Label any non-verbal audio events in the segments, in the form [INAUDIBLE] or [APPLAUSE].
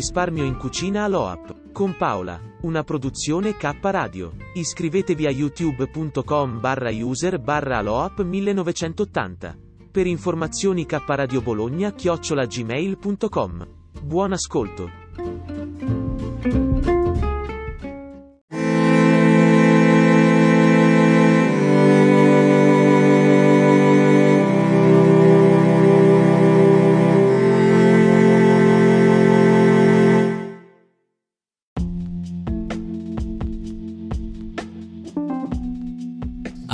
Risparmio in cucina all'OAP. Con Paola. Una produzione K Radio. Iscrivetevi a youtube.com barra user barra aloap 1980. Per informazioni K Radio Bologna chiocciola gmail.com. Buon ascolto.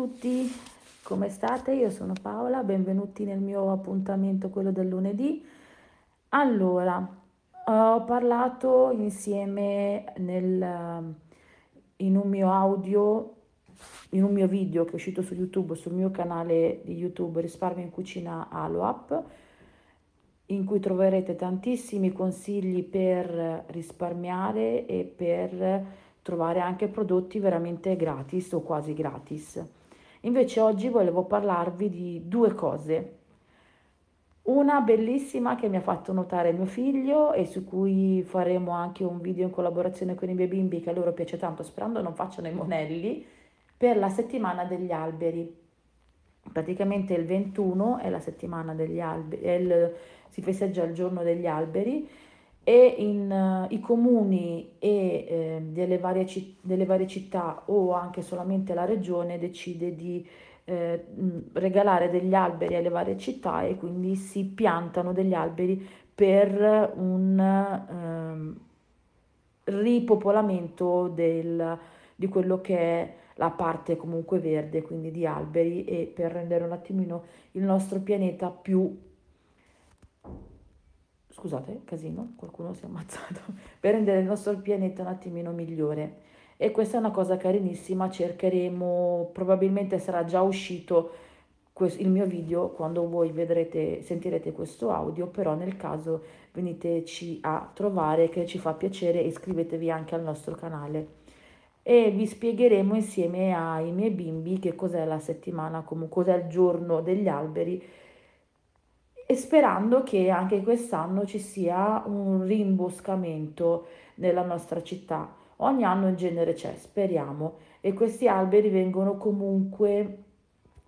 Tutti, come state? Io sono Paola, benvenuti nel mio appuntamento, quello del lunedì. Allora, ho parlato insieme nel, in un mio audio, in un mio video che è uscito su YouTube, sul mio canale di YouTube Risparmio in Cucina Aloap, in cui troverete tantissimi consigli per risparmiare e per trovare anche prodotti veramente gratis o quasi gratis. Invece oggi volevo parlarvi di due cose. Una bellissima che mi ha fatto notare mio figlio e su cui faremo anche un video in collaborazione con i miei bimbi che a loro piace tanto, sperando non facciano i monelli, per la settimana degli alberi. Praticamente il 21 è la settimana degli alberi, il, si festeggia il giorno degli alberi e in, uh, i comuni e eh, delle, varie delle, varie città o anche solamente la regione decide di eh, regalare degli alberi alle varie città e quindi si piantano degli alberi per un eh, ripopolamento del, di quello che è la parte comunque verde, quindi di alberi e per rendere un attimino il nostro pianeta più scusate, casino, qualcuno si è ammazzato, [LAUGHS] per rendere il nostro pianeta un attimino migliore. E questa è una cosa carinissima, cercheremo, probabilmente sarà già uscito il mio video quando voi vedrete, sentirete questo audio, però nel caso veniteci a trovare che ci fa piacere, iscrivetevi anche al nostro canale e vi spiegheremo insieme ai miei bimbi che cos'è la settimana, comunque cos'è il giorno degli alberi e sperando che anche quest'anno ci sia un rimboscamento nella nostra città. Ogni anno in genere c'è, speriamo, e questi alberi vengono comunque,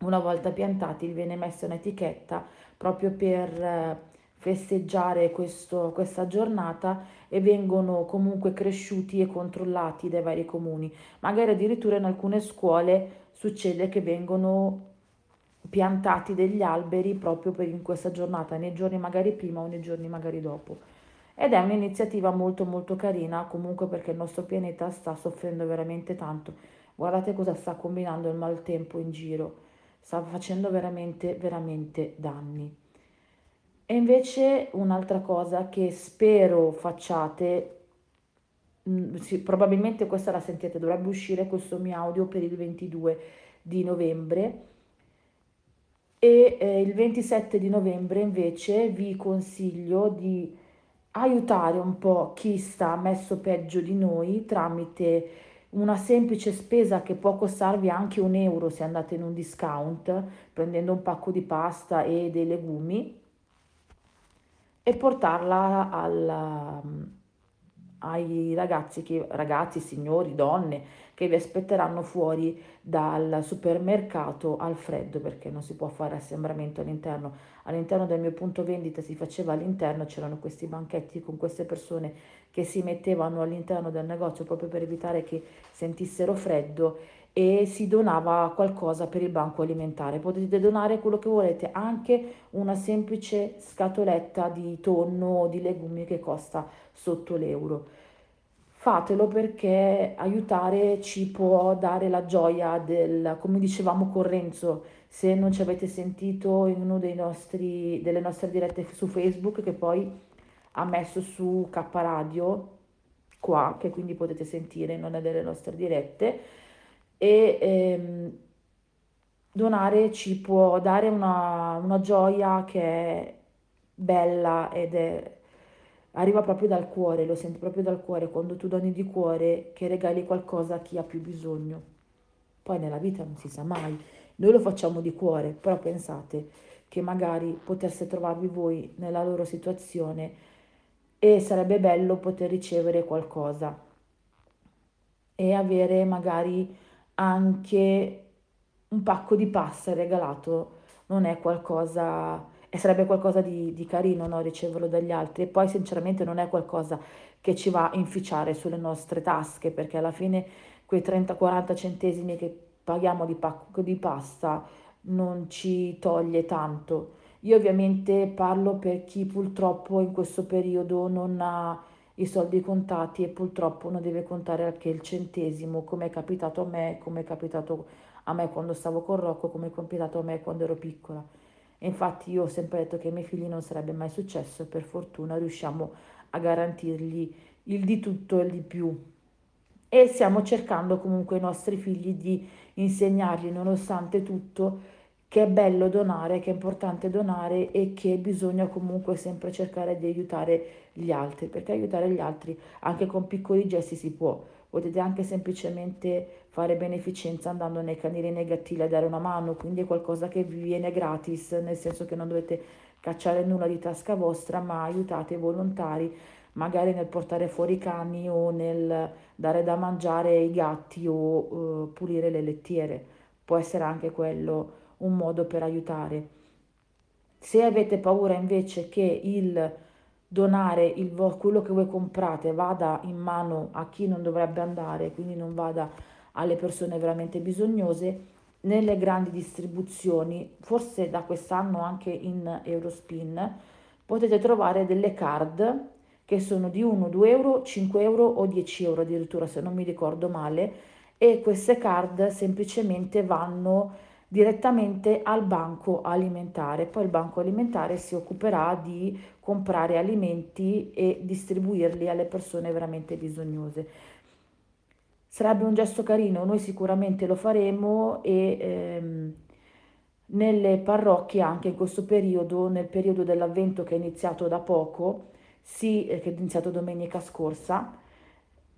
una volta piantati, viene messa un'etichetta proprio per eh, festeggiare questo, questa giornata e vengono comunque cresciuti e controllati dai vari comuni. Magari addirittura in alcune scuole succede che vengono piantati degli alberi proprio per in questa giornata, nei giorni magari prima o nei giorni magari dopo. Ed è un'iniziativa molto molto carina comunque perché il nostro pianeta sta soffrendo veramente tanto. Guardate cosa sta combinando il maltempo in giro, sta facendo veramente veramente danni. E invece un'altra cosa che spero facciate, mm, sì, probabilmente questa la sentite, dovrebbe uscire questo mio audio per il 22 di novembre e eh, il 27 di novembre invece vi consiglio di aiutare un po' chi sta messo peggio di noi tramite una semplice spesa che può costarvi anche un euro se andate in un discount prendendo un pacco di pasta e dei legumi e portarla al, ai ragazzi, che, ragazzi, signori, donne che vi aspetteranno fuori dal supermercato al freddo perché non si può fare assembramento all'interno. All'interno del mio punto vendita si faceva all'interno, c'erano questi banchetti con queste persone che si mettevano all'interno del negozio proprio per evitare che sentissero freddo e si donava qualcosa per il banco alimentare. Potete donare quello che volete, anche una semplice scatoletta di tonno o di legumi che costa sotto l'euro. Fatelo perché aiutare ci può dare la gioia del, come dicevamo con Renzo, se non ci avete sentito in una delle nostre dirette su Facebook che poi ha messo su K Radio qua, che quindi potete sentire in una delle nostre dirette e ehm, donare ci può dare una, una gioia che è bella ed è arriva proprio dal cuore, lo senti proprio dal cuore quando tu doni di cuore che regali qualcosa a chi ha più bisogno. Poi nella vita non si sa mai, noi lo facciamo di cuore, però pensate che magari potesse trovarvi voi nella loro situazione e sarebbe bello poter ricevere qualcosa e avere magari anche un pacco di pasta regalato non è qualcosa e sarebbe qualcosa di, di carino no? riceverlo dagli altri e poi sinceramente non è qualcosa che ci va a inficiare sulle nostre tasche perché alla fine quei 30-40 centesimi che paghiamo di pacco di pasta non ci toglie tanto. Io ovviamente parlo per chi purtroppo in questo periodo non ha i soldi contati e purtroppo non deve contare anche il centesimo, come è capitato a me, come è capitato a me quando stavo con Rocco, come è capitato a me quando ero piccola. E infatti io ho sempre detto che ai miei figli non sarebbe mai successo per fortuna riusciamo a garantirgli il di tutto e il di più. E stiamo cercando comunque ai nostri figli di insegnargli, nonostante tutto, che è bello donare, che è importante donare e che bisogna comunque sempre cercare di aiutare gli altri, perché aiutare gli altri anche con piccoli gesti si può. Potete anche semplicemente fare beneficenza andando nei canili negativi a dare una mano, quindi è qualcosa che vi viene gratis, nel senso che non dovete cacciare nulla di tasca vostra, ma aiutate i volontari magari nel portare fuori i cani o nel dare da mangiare ai gatti o uh, pulire le lettiere. Può essere anche quello un modo per aiutare. Se avete paura invece che il donare il quello che voi comprate vada in mano a chi non dovrebbe andare, quindi non vada alle persone veramente bisognose, nelle grandi distribuzioni, forse da quest'anno anche in Eurospin, potete trovare delle card che sono di 1, 2 euro, 5 euro o 10 euro addirittura se non mi ricordo male e queste card semplicemente vanno direttamente al banco alimentare. Poi il banco alimentare si occuperà di comprare alimenti e distribuirli alle persone veramente bisognose. Sarebbe un gesto carino, noi sicuramente lo faremo e ehm, nelle parrocchie anche in questo periodo, nel periodo dell'avvento che è iniziato da poco, sì, eh, che è iniziato domenica scorsa,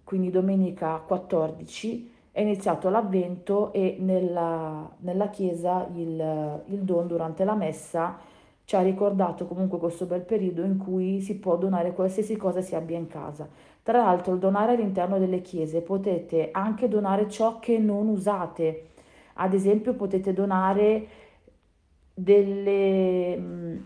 quindi domenica 14, è iniziato l'avvento e nella, nella chiesa il, il Don durante la messa ci ha ricordato comunque questo bel periodo in cui si può donare qualsiasi cosa si abbia in casa. Tra l'altro, donare all'interno delle chiese potete anche donare ciò che non usate. Ad esempio, potete donare delle, mm,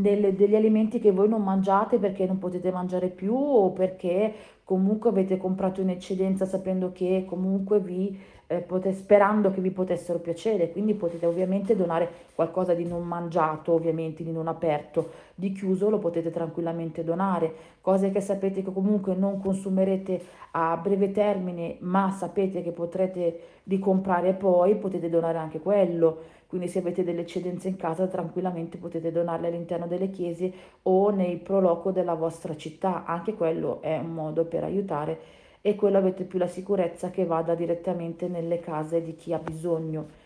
delle, degli alimenti che voi non mangiate perché non potete mangiare più o perché comunque avete comprato in eccedenza sapendo che comunque vi eh, pote- sperando che vi potessero piacere, quindi potete ovviamente donare qualcosa di non mangiato, ovviamente di non aperto, di chiuso lo potete tranquillamente donare, cose che sapete che comunque non consumerete a breve termine, ma sapete che potrete ricomprare poi, potete donare anche quello. Quindi se avete delle eccedenze in casa tranquillamente potete donarle all'interno delle chiese o nei proloco della vostra città, anche quello è un modo per aiutare e quello avete più la sicurezza che vada direttamente nelle case di chi ha bisogno.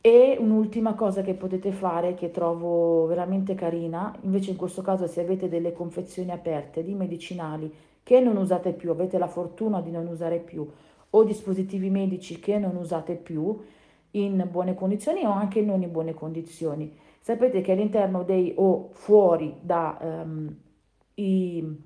E un'ultima cosa che potete fare che trovo veramente carina, invece in questo caso se avete delle confezioni aperte di medicinali che non usate più, avete la fortuna di non usare più, o dispositivi medici che non usate più in buone condizioni o anche non in buone condizioni. Sapete che all'interno dei o fuori da um, i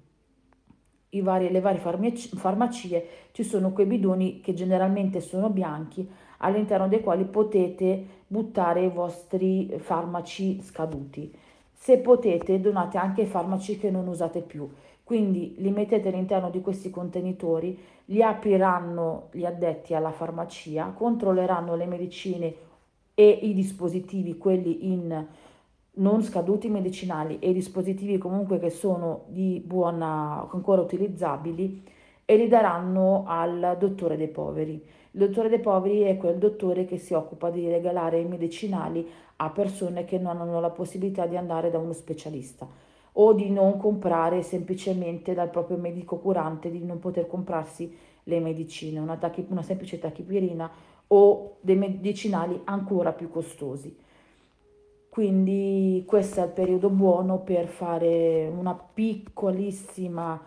vari, le varie farmacie, farmacie ci sono quei bidoni che generalmente sono bianchi all'interno dei quali potete buttare i vostri farmaci scaduti. Se potete donate anche i farmaci che non usate più, quindi li mettete all'interno di questi contenitori, li apriranno gli addetti alla farmacia, controlleranno le medicine e i dispositivi, quelli in non scaduti medicinali e dispositivi comunque che sono di buona, ancora utilizzabili e li daranno al dottore dei poveri. Il dottore dei poveri è quel dottore che si occupa di regalare i medicinali a persone che non hanno la possibilità di andare da uno specialista o di non comprare semplicemente dal proprio medico curante, di non poter comprarsi le medicine, una, tachip- una semplice tachipirina o dei medicinali ancora più costosi. Quindi questo è il periodo buono per fare una piccolissima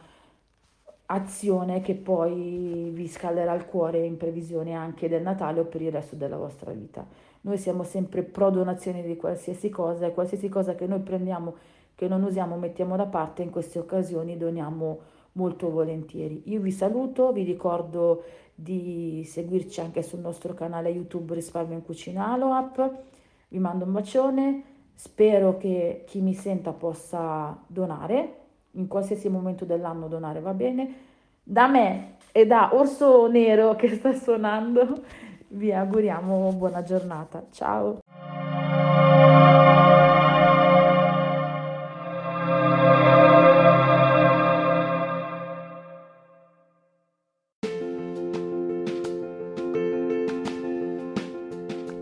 azione che poi vi scalderà il cuore in previsione anche del Natale o per il resto della vostra vita. Noi siamo sempre pro donazione di qualsiasi cosa e qualsiasi cosa che noi prendiamo, che non usiamo, mettiamo da parte, in queste occasioni doniamo molto volentieri. Io vi saluto, vi ricordo di seguirci anche sul nostro canale YouTube Risparmio in Cucina Aloap vi mando un bacione, spero che chi mi senta possa donare, in qualsiasi momento dell'anno donare va bene. Da me e da Orso Nero che sta suonando vi auguriamo buona giornata. Ciao!